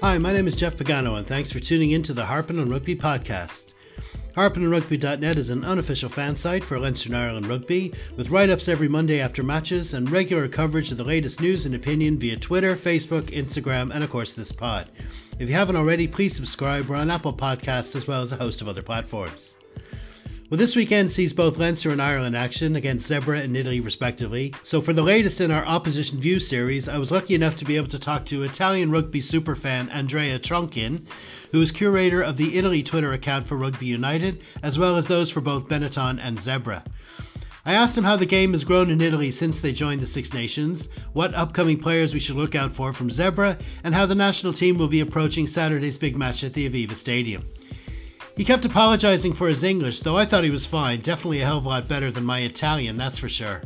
Hi, my name is Jeff Pagano, and thanks for tuning in to the Harpin On Rugby podcast. HarpinOnRugby.net is an unofficial fan site for Leinster and Ireland rugby, with write ups every Monday after matches and regular coverage of the latest news and opinion via Twitter, Facebook, Instagram, and of course this pod. If you haven't already, please subscribe. We're on Apple Podcasts as well as a host of other platforms. Well, this weekend sees both Leinster and Ireland action against Zebre and Italy, respectively. So, for the latest in our Opposition View series, I was lucky enough to be able to talk to Italian rugby superfan Andrea Tronchin, who is curator of the Italy Twitter account for Rugby United, as well as those for both Benetton and Zebre. I asked him how the game has grown in Italy since they joined the Six Nations, what upcoming players we should look out for from Zebre, and how the national team will be approaching Saturday's big match at the Aviva Stadium. He kept apologizing for his English, though I thought he was fine, definitely a hell of a lot better than my Italian, that's for sure.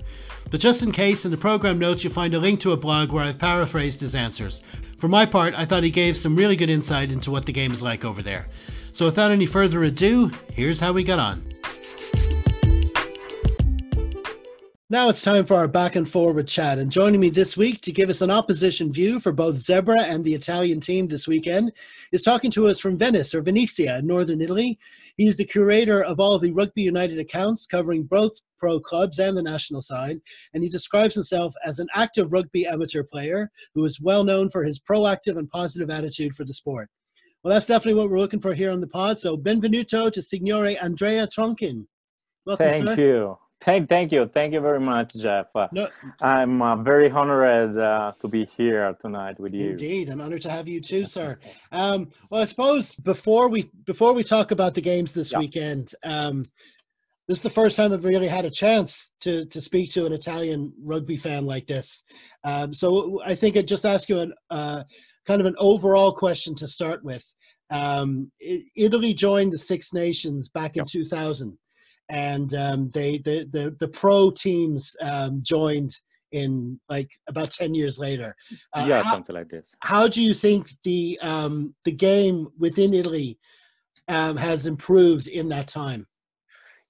But just in case, in the program notes, you'll find a link to a blog where I've paraphrased his answers. For my part, I thought he gave some really good insight into what the game is like over there. So without any further ado, here's how we got on. Now it's time for our back and forward chat. And joining me this week to give us an opposition view for both Zebre and the Italian team this weekend is talking to us from Venice or Venezia in northern Italy. He is the curator of all the Rugby United accounts covering both pro clubs and the national side. And he describes himself as an active rugby amateur player who is well known for his proactive and positive attitude for the sport. Well, that's definitely what we're looking for here on the pod. So, benvenuto to Signore Andrea Tronchin. Welcome, Thank sir. you. Thank, thank you, thank you very much, Jeff. Uh, no. I'm uh, very honored uh, to be here tonight with you. Indeed, an honor to have you too, sir. Um, well, I suppose before we before we talk about the games this yeah. weekend, um, this is the first time I've really had a chance to to speak to an Italian rugby fan like this. Um, so I think I'd just ask you an uh, kind of an overall question to start with. Um, Italy joined the Six Nations back in yeah. 2000 and um, they the, the the pro teams um, joined in like about 10 years later. Uh, yeah how, something like this. how do you think the um, the game within italy um, has improved in that time?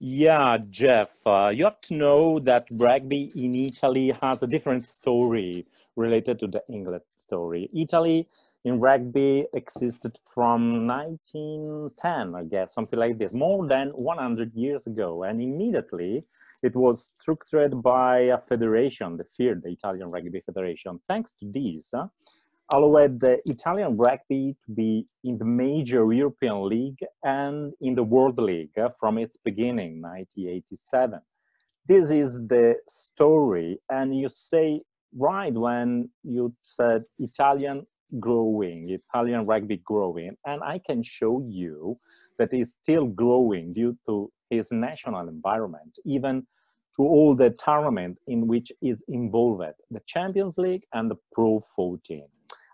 Yeah jeff uh, you have to know that rugby in italy has a different story related to the english story. Italy in rugby existed from 1910, I guess, something like this, more than 100 years ago. And immediately it was structured by a federation, the FIR, the Italian Rugby Federation. Thanks to this, uh, allowed the Italian rugby to be in the major European league and in the World League uh, from its beginning, 1987. This is the story, and you say right when you said Italian growing, Italian rugby growing, and I can show you that it's still growing due to his national environment, even to all the tournament in which is involved, the Champions League and the Pro 14.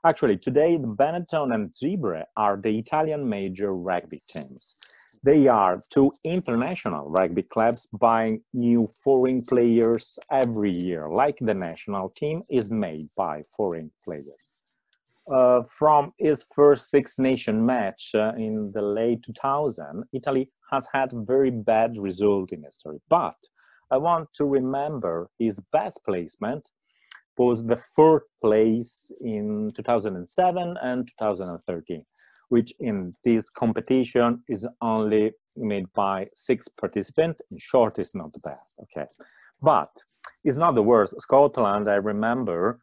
Actually, today the Benetton and Zebre are the Italian major rugby teams. They are two international rugby clubs buying new foreign players every year, like the national team is made by foreign players uh, from his first Six Nation match uh, in the late 2000, Italy has had very bad result in history. But I want to remember his best placement was the fourth place in 2007 and 2013, which in this competition is only made by six participants. In short, is not the best. Okay, but it's not the worst. Scotland, I remember,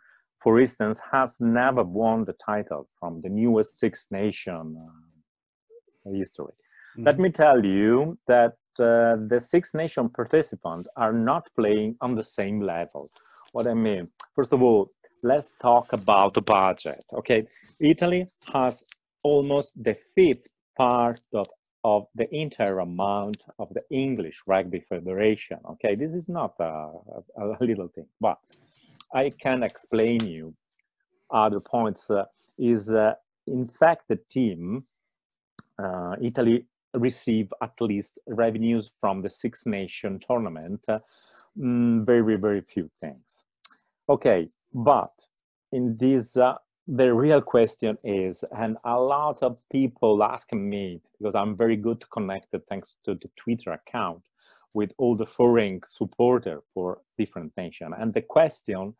for instance, has never won the title from the newest Six Nation uh, history. Mm-hmm. Let me tell you that uh, the Six Nation participants are not playing on the same level. What I mean, first of all, let's talk about the budget. Okay, Italy has almost the fifth part of, of the entire amount of the English Rugby Federation. Okay, this is not a, a, a little thing, but I can explain you other points uh, is uh, in fact the team uh, Italy receive at least revenues from the Six Nation tournament. Uh, mm, very very few things. Okay, but in this uh, the real question is, and a lot of people asking me because I'm very good connected thanks to the Twitter account with all the foreign supporter for different nation. And the question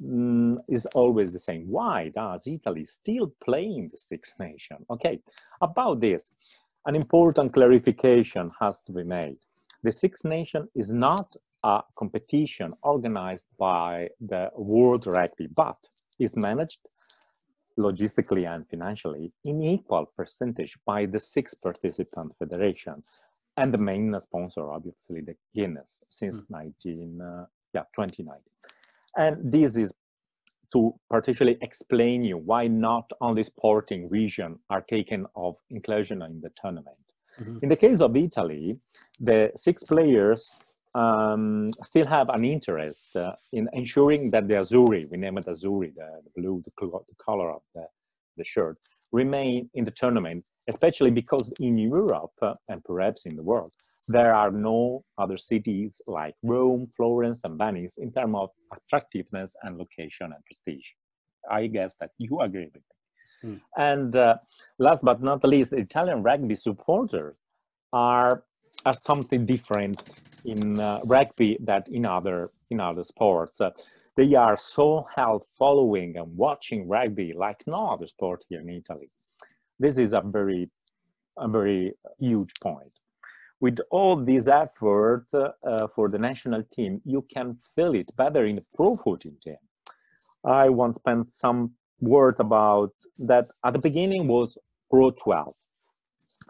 mm, is always the same. Why does Italy still play in the Six Nation? Okay, about this, an important clarification has to be made. The Six Nation is not a competition organized by the World Rugby, but is managed logistically and financially in equal percentage by the six participant federation and the main sponsor obviously the guinness since mm. 19 uh, yeah 2019 and this is to partially explain you why not only sporting region are taken of inclusion in the tournament mm-hmm. in the case of italy the six players um, still have an interest uh, in ensuring that the Azzurri, we name it Azzurri, the, the blue, the, the, color of the, the shirt, remain in the tournament, especially because in Europe uh, and perhaps in the world, there are no other cities like Rome, Florence, and Venice in terms of attractiveness and location and prestige. I guess that you agree with me. Mm. And uh, last but not least, Italian rugby supporters are, are something different in uh, rugby that in other in other sports. Uh, they are so held following and watching rugby like no other sport here in Italy. This is a very a very huge point. With all this effort uh, for the national team, you can feel it better in the pro footing team. I once spent some words about that at the beginning was Pro 12,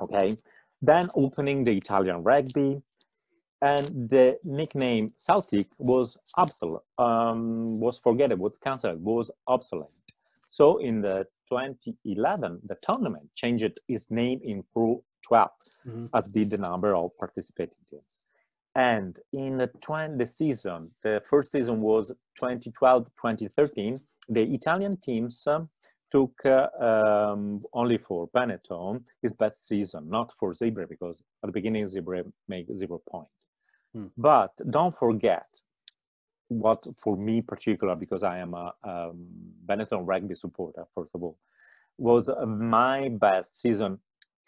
okay? Then opening the Italian rugby, and the nickname Celtic was obsolete, um, was forgettable, was cancelled, was obsolete. So in the 2011, the tournament changed its name in Pro 12, mm-hmm. as did the number of participating teams. And in the, 20, the season, the first season was 2012-2013, the Italian teams um, took uh, um, only for Benetton his best season, not for Zebre, because at the beginning Zebre made zero point. Mm. But don't forget what, for me particular, because I am a um, Benetton rugby supporter, first of all, was uh, my best season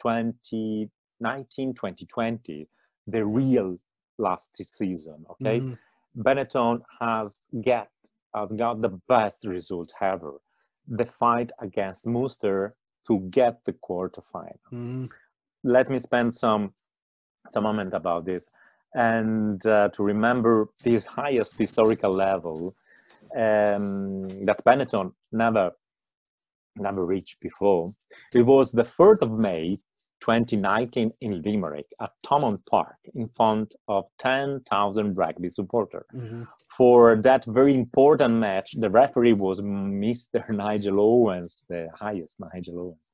2019 2020, the real last season. Okay, mm. Benetton has get has got the best result ever. The fight against Munster to get the quarterfinal. Mm. Let me spend some some moment about this and uh, to remember this highest historical level um, that Benetton never never reached before. It was the 3rd of May 2019 in Limerick at Thomond Park in front of 10,000 rugby supporters. Mm-hmm. For that very important match, the referee was Mr. Nigel Owens, the highest Nigel Owens.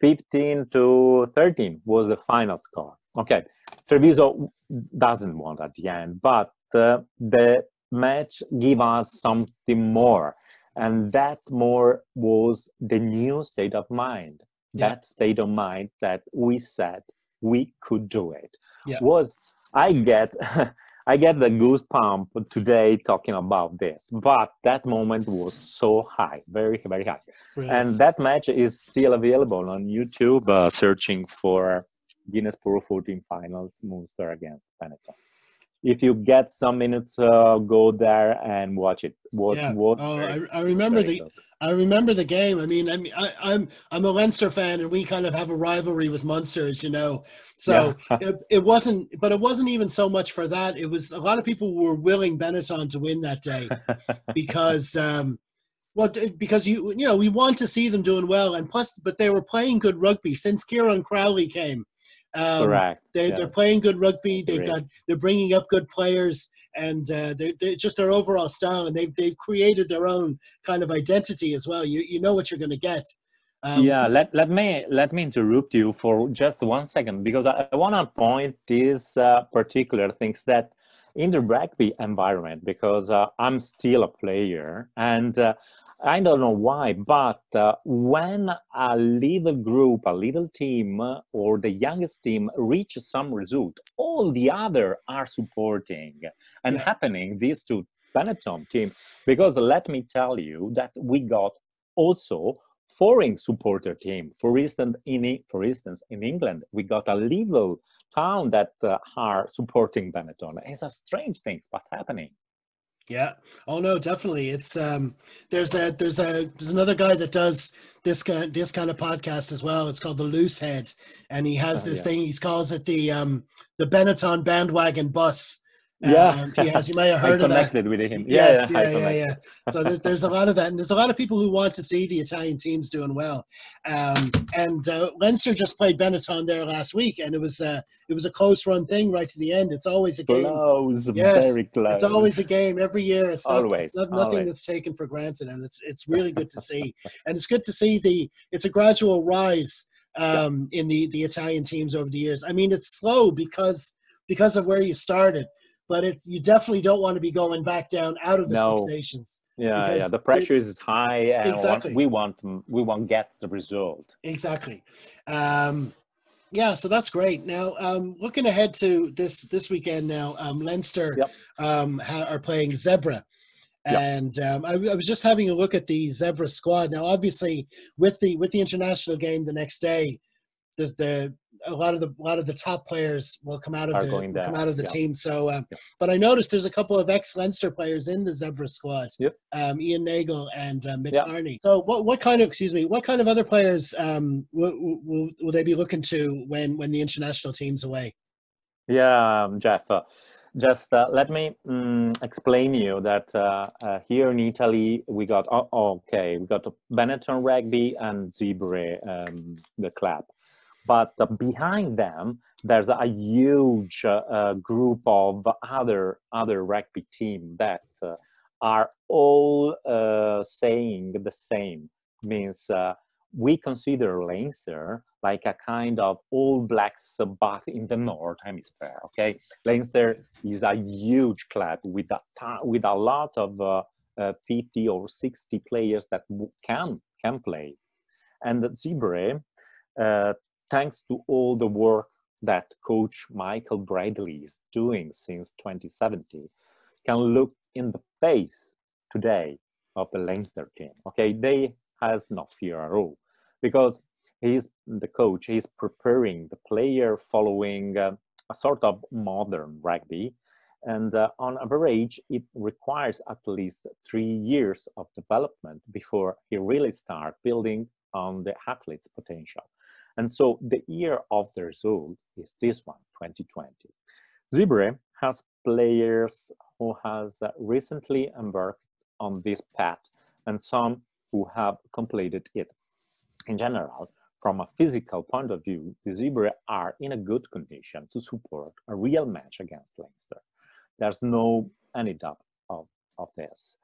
15 to 13 was the final score. Okay, Treviso doesn't want at the end, but uh, the match gave us something more. And that more was the new state of mind. Yeah. That state of mind that we said we could do it. Yeah. Was I get I get the goosebump today talking about this, but that moment was so high, very, very high. And that match is still available on YouTube, uh, searching for Guinness Pro 14 Finals Munster against Benetton. If you get some minutes, uh, go there and watch it. What, yeah. What oh, I, I remember the I remember the game. I mean, I mean, I, I'm I'm a Leinster fan, and we kind of have a rivalry with Munsters, you know. So yeah. it, it wasn't, but it wasn't even so much for that. It was a lot of people were willing Benetton to win that day because. Um, well, because you you know we want to see them doing well, and plus, but they were playing good rugby since Kieran Crowley came. Um, Correct. They're, yeah. they're playing good rugby. They've got they're bringing up good players, and uh, they're, they're just their overall style, and they've they've created their own kind of identity as well. You you know what you're going to get. Um, yeah, let, let me let me interrupt you for just one second because I, I want to point these uh, particular things that in the rugby environment because uh, I'm still a player and uh, I don't know why, but uh, when a little group, a little team, uh, or the youngest team reach some result, all the other are supporting and yeah. happening this to Benetton team. Because let me tell you that we got also foreign supporter team. For instance, in for instance in England, we got a little town that uh, are supporting Benetton. It's a strange things, but happening. Yeah. Oh no, definitely. It's um there's a there's a there's another guy that does this kind this kind of podcast as well. It's called the Loose Head, and he has Oh, this yeah. thing. He calls it the um the Benetton bandwagon bus. Yeah. Um, has. You may have I heard of that. connected with him. Yes, yeah, yeah, yeah, yeah. So there's, there's a lot of that, and there's a lot of people who want to see the Italian teams doing well. Um, and uh, Leinster just played Benetton there last week, and it was uh, it was a close run thing right to the end. It's always a game. Close, Yes, very close. It's always a game every year. It's not, Always, not nothing always. that's taken for granted, and it's it's really good to see. and it's good to see the it's a gradual rise um, in the the Italian teams over the years. I mean, it's slow because because of where you started, but it's you definitely don't want to be going back down out of the No. Six Nations. yeah, yeah. The pressure is high, and Exactly. we want we want get the result. Exactly. Um, yeah, so that's great. Now, um, looking ahead to this this weekend, now um, Leinster Yep. um, ha- are playing Zebre, Yep. and um, I, I was just having a look at the Zebre squad. Now, obviously, with the with the international game the next day, there's the a lot of the a lot of the top players will come out of Are the come out of the yeah. team. So, uh, Yep. but I noticed there's a couple of ex Leinster players in the Zebre squad. Yep. Um, Ian Nagle and uh, Mick Yep. Kearney. So, what what kind of excuse me? What kind of other players um, will, will will they be looking to when when the international team's away? Yeah, um, Jeff. uh, just uh, let me mm, explain you that uh, uh, here in Italy we got oh, okay we got Benetton Rugby and Zebre um, the club, but uh, behind them there's a huge uh, uh, group of other other rugby team that are all saying the same. Means we consider Leinster like a kind of all blacks but in the north hemisphere okay leinster is a huge club with a with a lot of uh, uh, 50 or 60 players that can can play and the uh, thanks to all the work that coach michael bradley is doing since 2017 can look in the face today of the leinster team okay? They has no fear at all because he's the coach he's preparing the player following uh, a sort of modern rugby. And uh, on average it requires at least three years of development before he really start building on the athlete's potential and so the year of the result is this one 2020 Zebre has players who has uh, recently embarked on this path and some who have completed it in general from a physical point of view, the Zebre are in a good condition to support a real match against Leinster. There's no any doubt of, of this.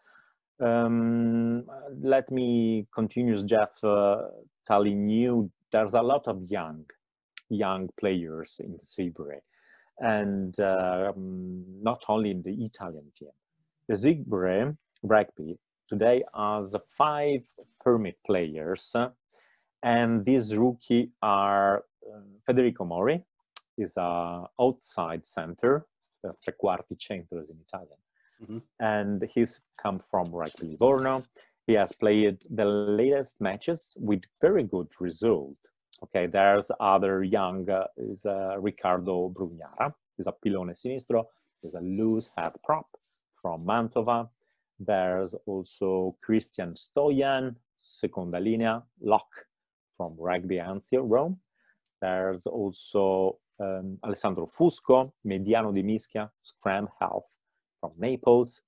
Um, let me continue, Jeff, uh, telling you there's a lot of young, young players in the and um, not only in the Italian team. The Zebre rugby today has five permit players and these rookie are um, Federico Mori, is a outside center, uh, tre quarti centros in Italian, Mhm. and he's come from Rugby Livorno. He has played the latest matches with very good result. Okay, there's other young, uh, is uh, Riccardo Brugnara, is a pilone sinistro, is a loose head prop from Mantova. There's also Cristian Stoian, seconda linea, lock from Rugby Anzio, Rome. There's also um, Alessandro Fusco, Mediano di Mischia, Scrum Half from Naples.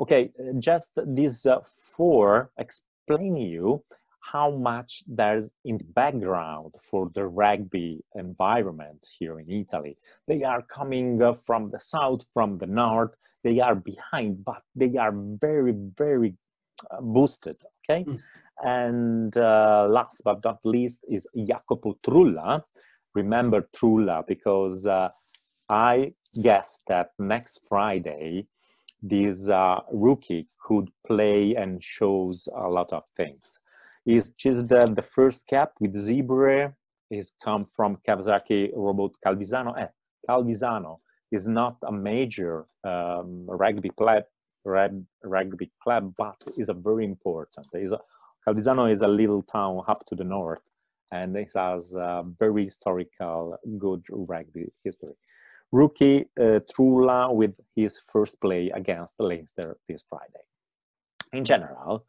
Okay, uh, just these uh, four explain you how much there's in the background for the rugby environment here in Italy. They are coming uh, from the south, from the north. They are behind, but they are very, very uh, boosted. Okay. Mm. And uh, last but not least is Jacopo Trulla. Remember Trulla because uh, I guess that next Friday this uh, rookie could play and shows a lot of things. He's just the, the first cap with Zebre. He's come from Kawasaki Robot Calvisano. Eh, Calvisano is not a major um, rugby club, rug, rugby club, but is a very important. Is a, Calvisano is a little town up to the north, and it has a very historical, good rugby history. Rookie uh, Trulla with his first play against Leinster this Friday. In general,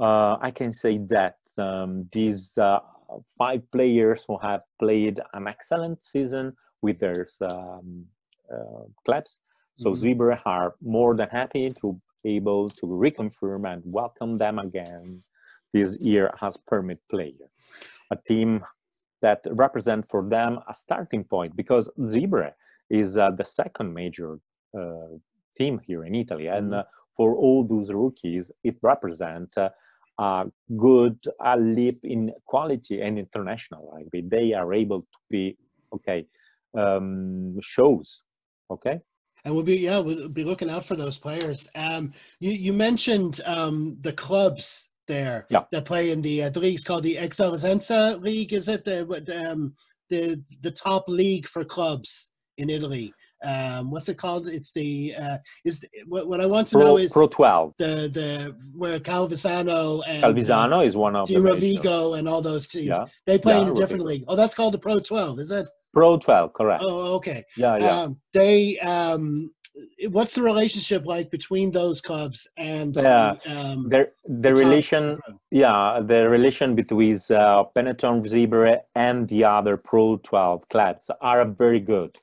uh, I can say that um, these uh, five players who have played an excellent season with their um, uh, clubs, so mm-hmm. Zebre are more than happy to be able to reconfirm and welcome them again this year as permit player. A team that represent for them a starting point because Zebre is uh, the second major uh, team here in Italy. And mm-hmm. uh, for all those rookies, it represents uh, a good a leap in quality and international rugby. They are able to be, okay, um, shows, okay? and we'll be yeah we'll be looking out for those players. Um, you you mentioned um, the clubs there yeah. that play in the uh, the league's called the Eccellenza League. Is it the um, the the top league for clubs in Italy? Um, what's it called? It's the uh, is the, what, what I want to Pro, know is Pro 12. The the where Calvisano and Calvisano uh, is one of Di Rovigo and all those teams. Yeah. They play yeah, in a different league. Oh, that's called the Pro 12, is it? Pro 12, correct. Oh, okay. Yeah, yeah. Um, they um, what's the relationship like between those clubs and yeah um, the, the, relation yeah the relation between uh, Benetton Zebre and the other Pro 12 clubs are very good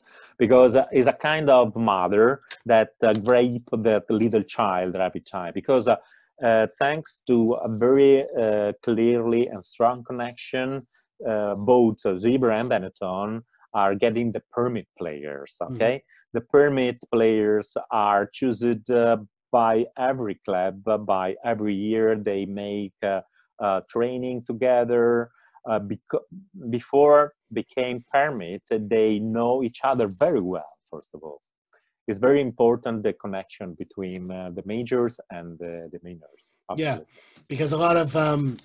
because it's a kind of mother that uh, grape that little child every time because uh, uh, thanks to a very uh, clearly and strong connection uh, both Zebre and Benetton are getting the permit players mm-hmm. okay mm-hmm the permit players are chosen uh, by every club by every year they make uh, uh, training together uh, beco- before became permit they know each other very well first of all. It's very important the connection between uh, the majors and the, the minors. Yeah because a lot of um,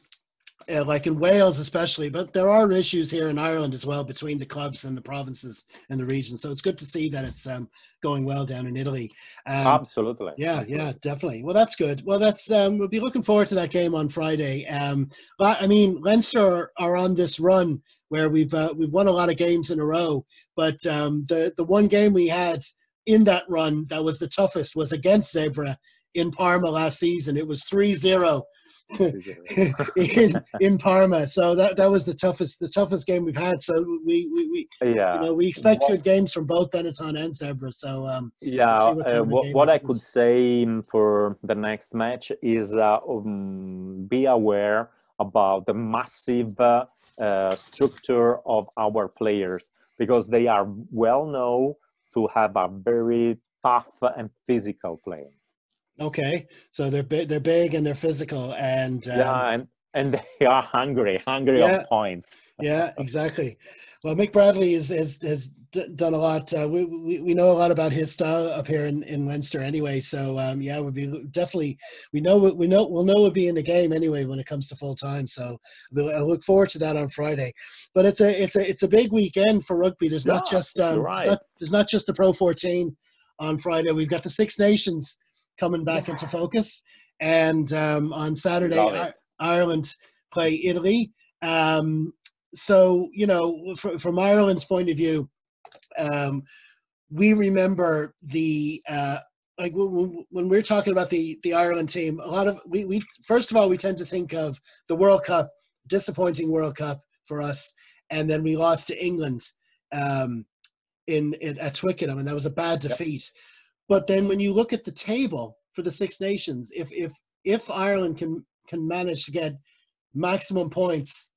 like in Wales especially, but there are issues here in Ireland as well between the clubs and the provinces and the region. So it's good to see that it's um, going well down in Italy. Um, Absolutely. Yeah, yeah, definitely. Well, that's good. Well, that's um, we'll be looking forward to that game on Friday. Um, I mean, Leinster are on this run where we've uh, we've won a lot of games in a row, but um, the the one game we had in that run that was the toughest was against Zebre in Parma last season. It was 3-0 in in Parma. So that that was the toughest the toughest game we've had. So we we, we yeah you know we expect what, good games from both Benetton and Zebre. So um yeah what, uh, what, what I could say for the next match is uh, um, be aware about the massive uh, structure of our players because they are well known to have a very tough and physical play. Okay, so they're big, they're big and they're physical, and um, yeah, and and they are hungry, hungry yeah, points. yeah, exactly. Well, Mick Bradley is, has has done a lot. Uh, we, we we know a lot about his style up here in, in Leinster anyway. So um, yeah, we'll be definitely we know we know we'll know we'll be in the game anyway when it comes to full time. So I look forward to that on Friday. But it's a it's a it's a big weekend for rugby. There's not just um, right. not, there's not just the Pro 14 on Friday. We've got the Six Nations coming back into focus. And um, on Saturday, I- Ireland play Italy. Um, so, you know, fr- from Ireland's point of view, um, we remember the uh, like when, when we're talking about the the Ireland team. A lot of we, we first of all we tend to think of the World Cup, disappointing World Cup for us, and then we lost to England um, in, in at Twickenham, and that was a bad defeat. Yep. But then when you look at the table for the Six Nations, if if if Ireland can can manage to get maximum points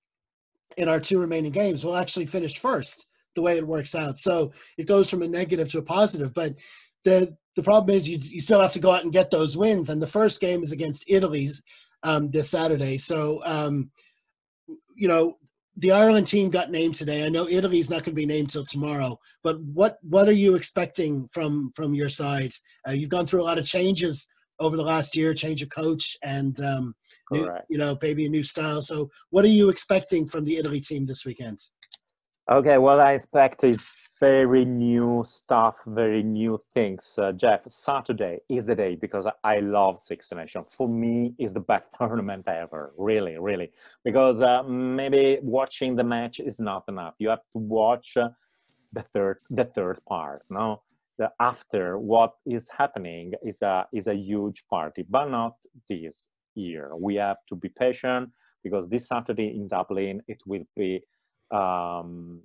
in our two remaining games, we'll actually finish first the way it works out. So it goes from a negative to a positive. But the the problem is you you still have to go out and get those wins. And the first game is against Italy's um, this Saturday. So um, you know the Ireland team got named today. I know Italy's not going to be named till tomorrow, but what what are you expecting from from your side? Uh, you've gone through a lot of changes over the last year, change of coach, and um, new, you know maybe a new style. So, what are you expecting from the Italy team this weekend? Okay, what I expect is very new stuff, very new things. Uh, Jeff, Saturday is the day because I love Six Nations. For me, is the best tournament ever. Really, really. Because uh, maybe watching the match is not enough. You have to watch uh, the third the third part. No, the after what is happening is a is a huge party, but not this year. We have to be patient because this Saturday in Dublin it will be um,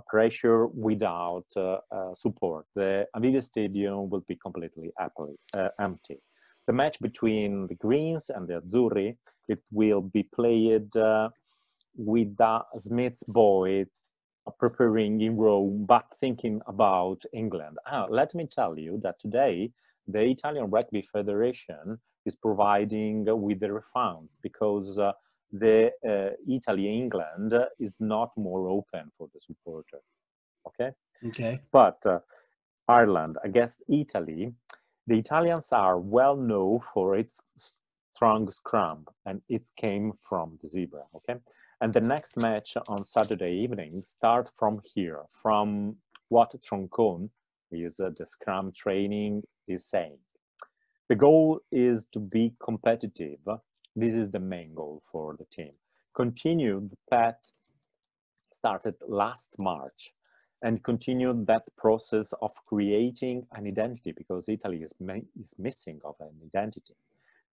pressure without uh, uh, support. The Aviva Stadium will be completely uh, empty. The match between the Greens and the Azzurri, it will be played with the Smith's boy preparing in Rome, but thinking about England. Ah, let me tell you that today the Italian Rugby Federation is providing with the refunds because uh, the uh, Italy England is not more open for the supporter. Okay. Okay. But uh, Ireland against Italy, the Italians are well known for its strong scrum, and it came from the Zebre. Okay. And the next match on Saturday evening start from here, from what Troncone is uh, the scrum training is saying. The goal is to be competitive. This is the main goal for the team. Continue the path started last March and continue that process of creating an identity because Italy is, is missing of an identity.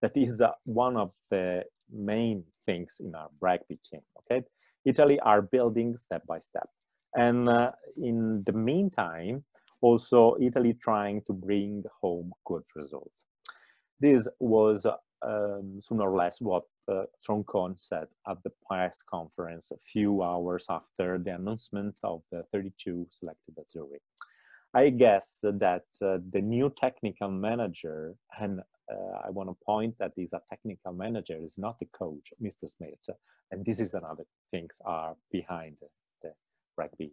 That is uh, one of the main things in our rugby team. Okay, Italy are building step by step, and uh, in the meantime, also Italy trying to bring home good results. This was um, sooner or less what uh, Troncone said at the press conference a few hours after the announcement of the 32 selected Azzurri. I guess that uh, the new technical manager and uh, I want to point that he's a technical manager, is not the coach, Mr. Smith. And this is another things are behind the rugby.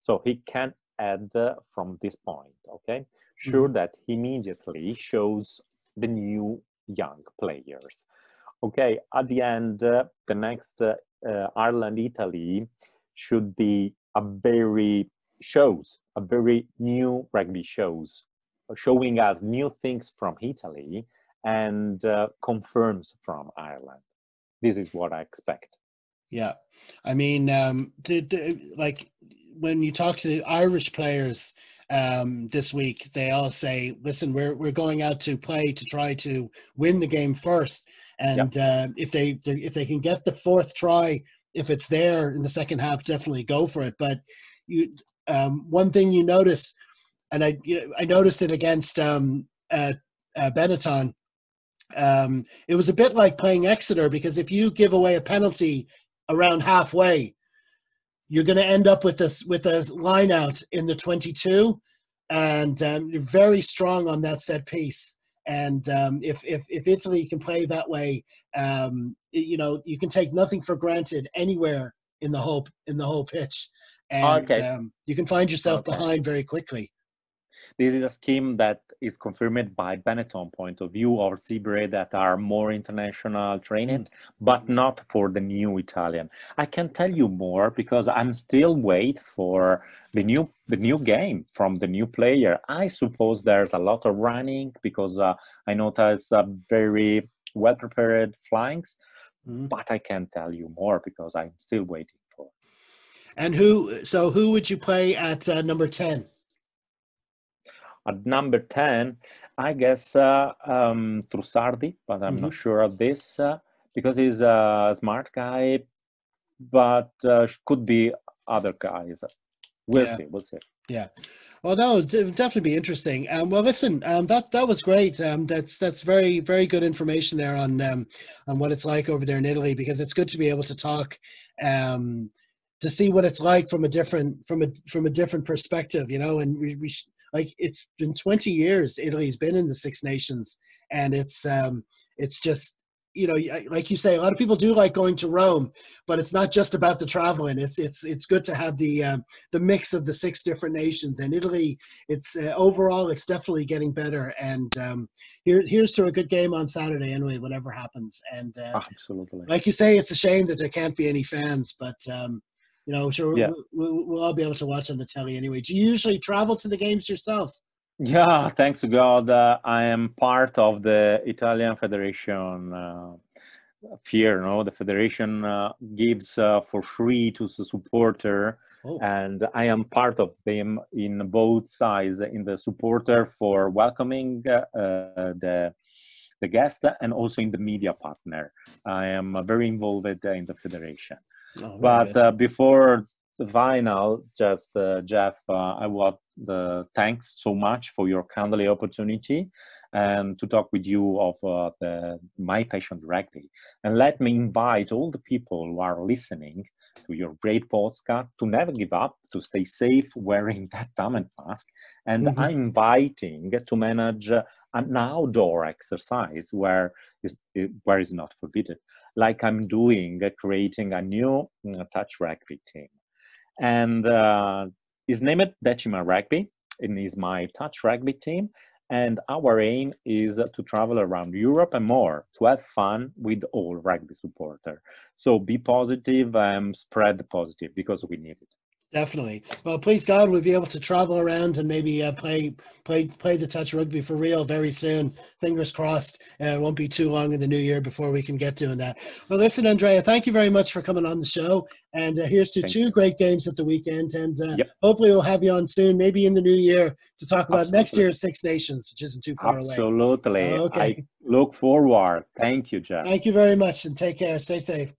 So he can add uh, from this point, okay? Sure mm-hmm. that he immediately shows the new young players. Okay, at the end, uh, the next uh, uh, Ireland-Italy should be a very shows, a very new rugby shows showing us new things from Italy and uh, confirms from Ireland. This is what I expect. Yeah, I mean, um, the, the, like when you talk to the Irish players um, this week, they all say, "Listen, we're we're going out to play to try to win the game first, and uh, if they if they can get the fourth try, if it's there in the second half, definitely go for it." But you, um, one thing you notice and I you know, I noticed it against um, uh, uh, Benetton. Um, it was a bit like playing Exeter because if you give away a penalty around halfway, you're going to end up with this with a line out in the 22, and um, you're very strong on that set piece. And um, if, if if Italy can play that way, um, you know you can take nothing for granted anywhere in the whole in the whole pitch, and okay. um, you can find yourself okay. behind very quickly. This is a scheme that is confirmed by Benetton point of view of Zebre that are more international trained, mm. but not for the new Italian. I can tell you more because I'm still wait for the new the new game from the new player. I suppose there's a lot of running because uh, I notice uh, very well prepared flyings, mm. but I can't tell you more because I'm still waiting for. And who? So who would you play at uh, number ten? At number 10, I guess uh, um, Trussardi, but I'm mm-hmm. not sure of this uh, because he's a smart guy, but uh, could be other guys. We'll yeah. see. We'll see. Yeah. Well, that would definitely be interesting. Um, well, listen, um, that that was great. Um, that's that's very very good information there on um, on what it's like over there in Italy because it's good to be able to talk um, to see what it's like from a different from a from a different perspective, you know. And we, we like it's been 20 years Italy's been in the Six Nations, and it's um, it's just you know like you say a lot of people do like going to Rome, but it's not just about the traveling. It's it's it's good to have the um, the mix of the six different nations. And Italy, it's uh, overall it's definitely getting better. And um, here here's to a good game on Saturday anyway, whatever happens. And uh, absolutely, like you say, it's a shame that there can't be any fans, but um, you know, sure yeah. we'll, we'll all be able to watch on the telly anyway. Do you usually travel to the games yourself? Yeah, thanks to God, uh, I am part of the Italian Federation. Uh, here, no, the federation uh, gives uh, for free to the supporter Oh. And I am part of them in both sides, in the supporter for welcoming uh, the the guest and also in the media partner. I am very involved in the federation. Oh, but uh, before the final, just uh, Jeff, uh, I want the thanks so much for your kindly opportunity and to talk with you of uh, the, my passion rugby. And let me invite all the people who are listening to your great podcast to never give up, to stay safe wearing that diamond mask. And mm-hmm. I'm inviting to manage uh, an outdoor exercise where is where is not forbidden, like I'm doing, uh, creating a new uh, touch rugby team. And uh, is named Decima Rugby and is my touch rugby team. And our aim is to travel around Europe and more to have fun with all rugby supporter. So be positive and spread the positive because we need it. Definitely. Well, please God, we'll be able to travel around and maybe uh, play play play the touch rugby for real very soon. Fingers crossed. Uh, it won't be too long in the new year before we can get doing that. Well, listen, Andrea, thank you very much for coming on the show. And uh, here's to thank two great games at the weekend. And uh, yep. hopefully we'll have you on soon, maybe in the new year, to talk about Absolutely. next year's Six Nations, which isn't too far Absolutely. away. Absolutely. Okay. I look forward. Thank you, Jeff. Thank you very much, and take care. Stay safe.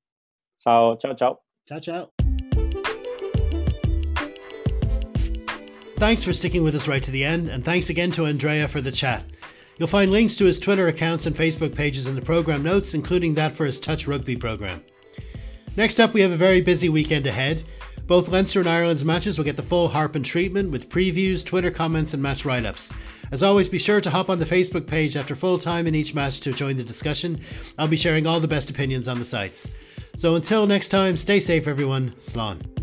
Ciao, ciao, ciao. Ciao, ciao. Thanks for sticking with us right to the end, and thanks again to Andrea for the chat. You'll find links to his Twitter accounts and Facebook pages in the program notes, including that for his Touch Rugby program. Next up, we have a very busy weekend ahead. Both Leinster and Ireland's matches will get the full harp and treatment with previews, Twitter comments, and match write ups. As always, be sure to hop on the Facebook page after full time in each match to join the discussion. I'll be sharing all the best opinions on the sites. So until next time, stay safe, everyone. Slán.